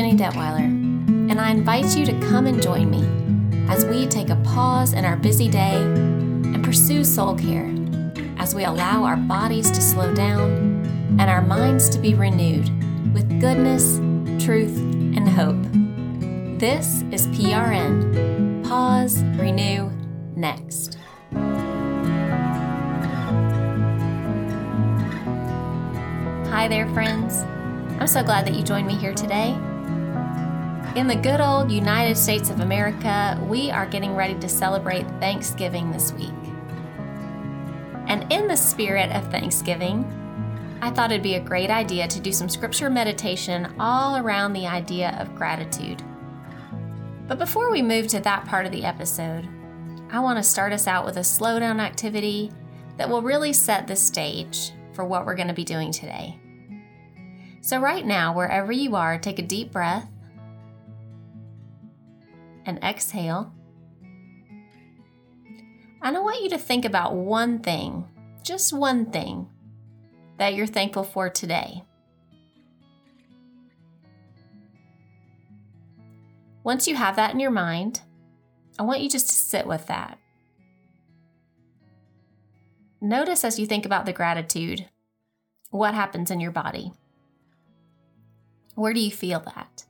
Jenny Detweiler, and I invite you to come and join me as we take a pause in our busy day and pursue soul care as we allow our bodies to slow down and our minds to be renewed with goodness, truth, and hope. This is PRN Pause, Renew, Next. Hi there, friends. I'm so glad that you joined me here today. In the good old United States of America, we are getting ready to celebrate Thanksgiving this week. And in the spirit of Thanksgiving, I thought it'd be a great idea to do some scripture meditation all around the idea of gratitude. But before we move to that part of the episode, I want to start us out with a slowdown activity that will really set the stage for what we're going to be doing today. So, right now, wherever you are, take a deep breath and exhale. And I want you to think about one thing, just one thing, that you're thankful for today. Once you have that in your mind, I want you just to sit with that. Notice as you think about the gratitude, what happens in your body. Where do you feel that?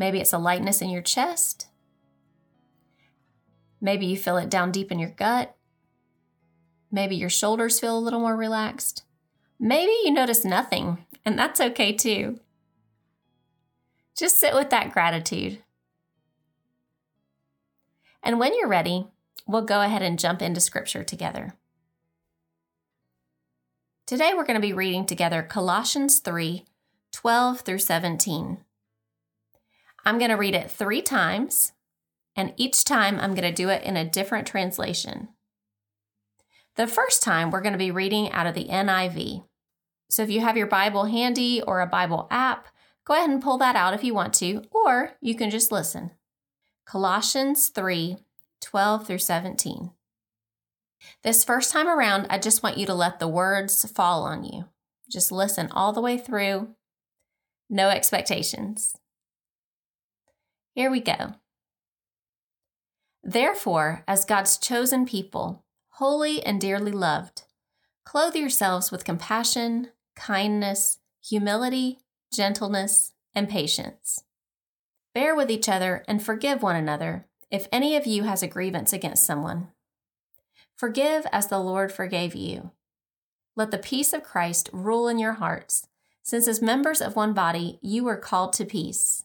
Maybe it's a lightness in your chest. Maybe you feel it down deep in your gut. Maybe your shoulders feel a little more relaxed. Maybe you notice nothing, and that's okay too. Just sit with that gratitude. And when you're ready, we'll go ahead and jump into scripture together. Today we're going to be reading together Colossians 3 12 through 17. I'm going to read it three times, and each time I'm going to do it in a different translation. The first time we're going to be reading out of the NIV. So if you have your Bible handy or a Bible app, go ahead and pull that out if you want to, or you can just listen. Colossians 3 12 through 17. This first time around, I just want you to let the words fall on you. Just listen all the way through. No expectations. Here we go. Therefore, as God's chosen people, holy and dearly loved, clothe yourselves with compassion, kindness, humility, gentleness, and patience. Bear with each other and forgive one another if any of you has a grievance against someone. Forgive as the Lord forgave you. Let the peace of Christ rule in your hearts, since as members of one body you were called to peace.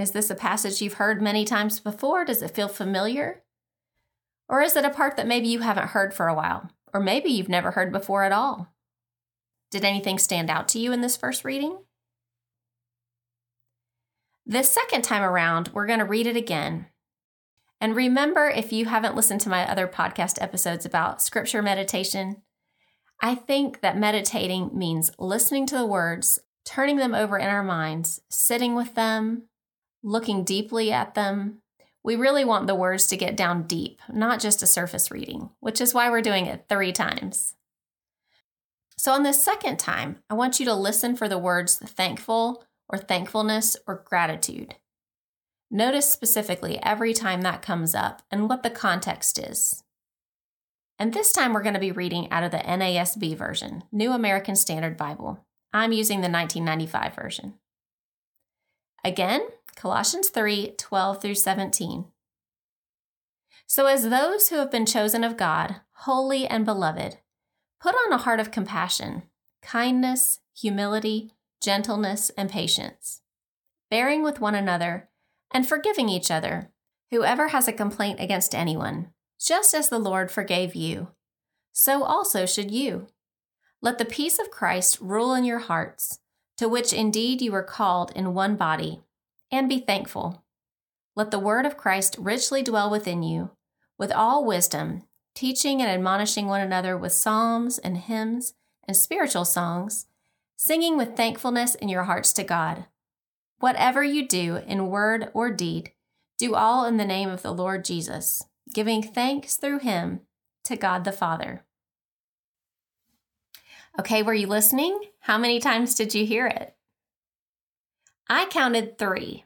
Is this a passage you've heard many times before? Does it feel familiar? Or is it a part that maybe you haven't heard for a while, or maybe you've never heard before at all? Did anything stand out to you in this first reading? This second time around, we're going to read it again. And remember, if you haven't listened to my other podcast episodes about scripture meditation, I think that meditating means listening to the words, turning them over in our minds, sitting with them, looking deeply at them. We really want the words to get down deep, not just a surface reading, which is why we're doing it three times. So, on this second time, I want you to listen for the words thankful, or thankfulness or gratitude. Notice specifically every time that comes up and what the context is. And this time we're going to be reading out of the NASB version, New American Standard Bible. I'm using the 1995 version. Again, Colossians 3 12 through 17. So, as those who have been chosen of God, holy and beloved, put on a heart of compassion, kindness, humility, gentleness, and patience, bearing with one another, and forgiving each other, whoever has a complaint against anyone, just as the Lord forgave you. So also should you. Let the peace of Christ rule in your hearts, to which indeed you were called in one body, and be thankful. Let the word of Christ richly dwell within you, with all wisdom, teaching and admonishing one another with psalms and hymns and spiritual songs, singing with thankfulness in your hearts to God. Whatever you do in word or deed, do all in the name of the Lord Jesus, giving thanks through him to God the Father. Okay, were you listening? How many times did you hear it? I counted three.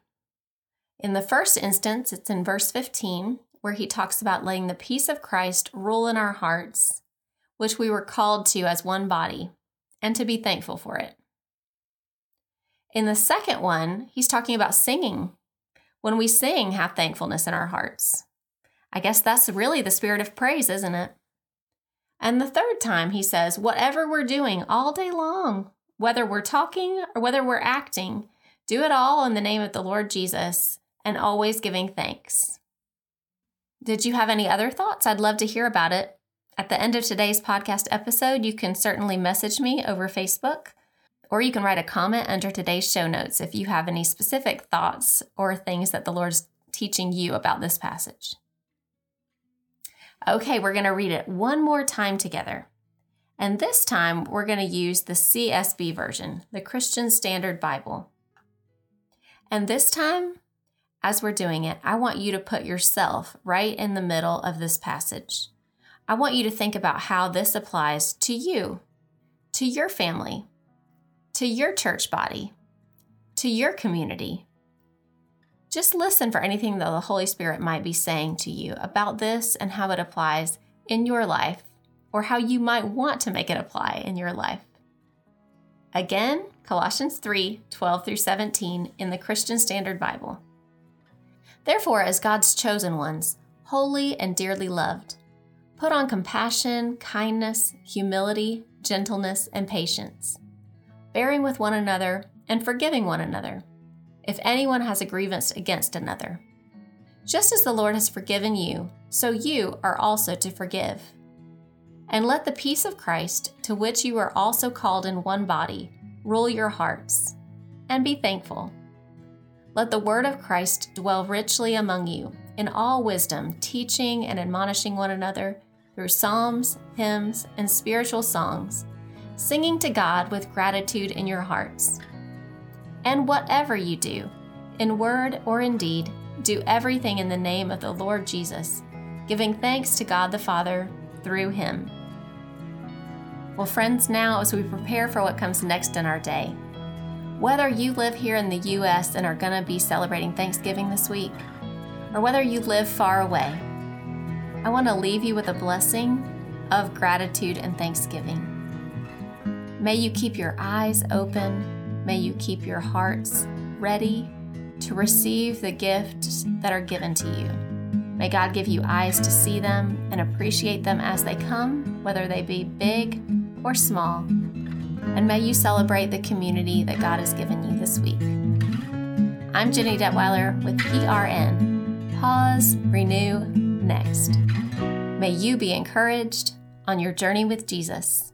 In the first instance, it's in verse 15, where he talks about letting the peace of Christ rule in our hearts, which we were called to as one body, and to be thankful for it. In the second one, he's talking about singing. When we sing, have thankfulness in our hearts. I guess that's really the spirit of praise, isn't it? And the third time, he says, whatever we're doing all day long, whether we're talking or whether we're acting, do it all in the name of the Lord Jesus and always giving thanks. Did you have any other thoughts? I'd love to hear about it. At the end of today's podcast episode, you can certainly message me over Facebook, or you can write a comment under today's show notes if you have any specific thoughts or things that the Lord's teaching you about this passage. Okay, we're going to read it one more time together. And this time, we're going to use the CSB version, the Christian Standard Bible. And this time, as we're doing it, I want you to put yourself right in the middle of this passage. I want you to think about how this applies to you, to your family, to your church body, to your community. Just listen for anything that the Holy Spirit might be saying to you about this and how it applies in your life or how you might want to make it apply in your life. Again, Colossians 3 12 through 17 in the Christian Standard Bible. Therefore, as God's chosen ones, holy and dearly loved, put on compassion, kindness, humility, gentleness, and patience, bearing with one another and forgiving one another, if anyone has a grievance against another. Just as the Lord has forgiven you, so you are also to forgive. And let the peace of Christ, to which you are also called in one body, rule your hearts, and be thankful. Let the word of Christ dwell richly among you, in all wisdom, teaching and admonishing one another through psalms, hymns, and spiritual songs, singing to God with gratitude in your hearts. And whatever you do, in word or in deed, do everything in the name of the Lord Jesus, giving thanks to God the Father through him. Well, friends, now as we prepare for what comes next in our day, whether you live here in the U.S. and are going to be celebrating Thanksgiving this week, or whether you live far away, I want to leave you with a blessing of gratitude and thanksgiving. May you keep your eyes open. May you keep your hearts ready to receive the gifts that are given to you. May God give you eyes to see them and appreciate them as they come, whether they be big or small and may you celebrate the community that God has given you this week. I'm Jenny Detweiler with PRN. Pause, renew, next. May you be encouraged on your journey with Jesus.